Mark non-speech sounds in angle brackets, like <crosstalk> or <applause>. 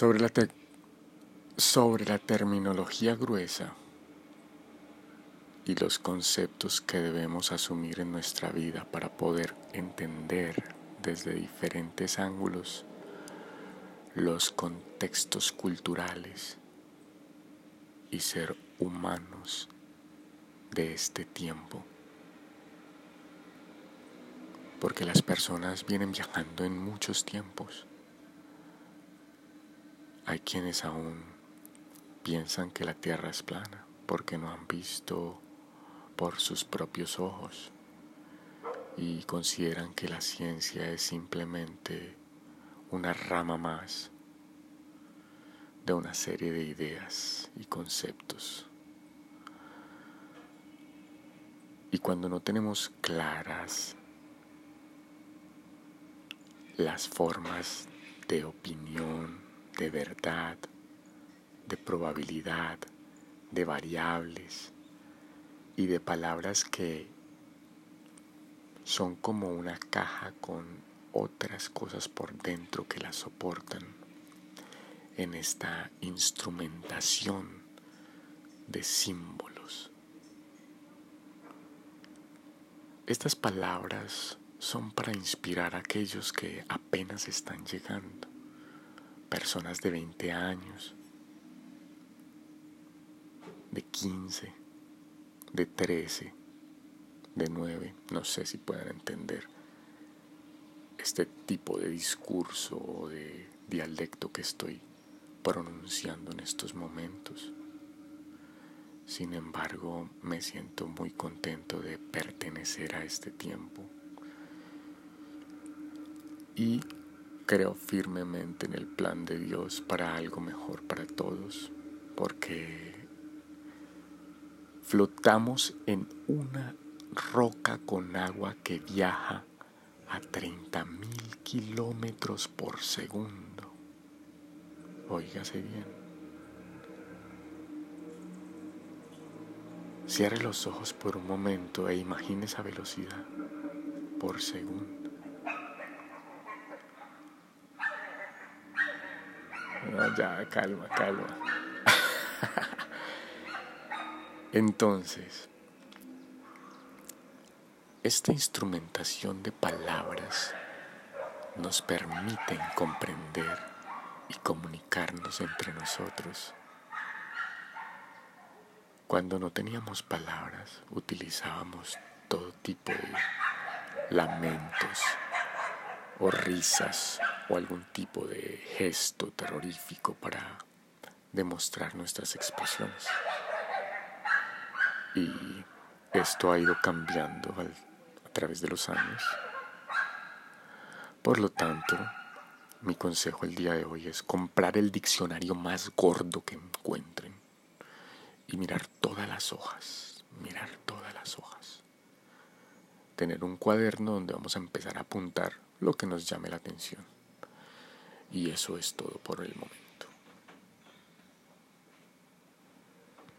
Sobre la, sobre la terminología gruesa y los conceptos que debemos asumir en nuestra vida para poder entender desde diferentes ángulos los contextos culturales y ser humanos de este tiempo. Porque las personas vienen viajando en muchos tiempos hay quienes aún piensan que la Tierra es plana porque no han visto por sus propios ojos y consideran que la ciencia es simplemente una rama más de una serie de ideas y conceptos. Y cuando no tenemos claras las formas de opinión, de verdad, de probabilidad, de variables y de palabras que son como una caja con otras cosas por dentro que las soportan en esta instrumentación de símbolos. Estas palabras son para inspirar a aquellos que apenas están llegando personas de 20 años, de 15, de 13, de 9, no sé si puedan entender este tipo de discurso o de dialecto que estoy pronunciando en estos momentos. Sin embargo, me siento muy contento de pertenecer a este tiempo y creo firmemente en el plan de Dios para algo mejor para todos, porque flotamos en una roca con agua que viaja a 30 mil kilómetros por segundo. Óigase bien. Cierre los ojos por un momento e imagine esa velocidad por segundo. Ya, calma, calma. <laughs> Entonces, esta instrumentación de palabras nos permite comprender y comunicarnos entre nosotros. Cuando no teníamos palabras, utilizábamos todo tipo de lamentos o risas o algún tipo de gesto terrorífico para demostrar nuestras expresiones. Y esto ha ido cambiando a través de los años. Por lo tanto, mi consejo el día de hoy es comprar el diccionario más gordo que encuentren y mirar todas las hojas, mirar todas las hojas. Tener un cuaderno donde vamos a empezar a apuntar lo que nos llame la atención. Y eso es todo por el momento.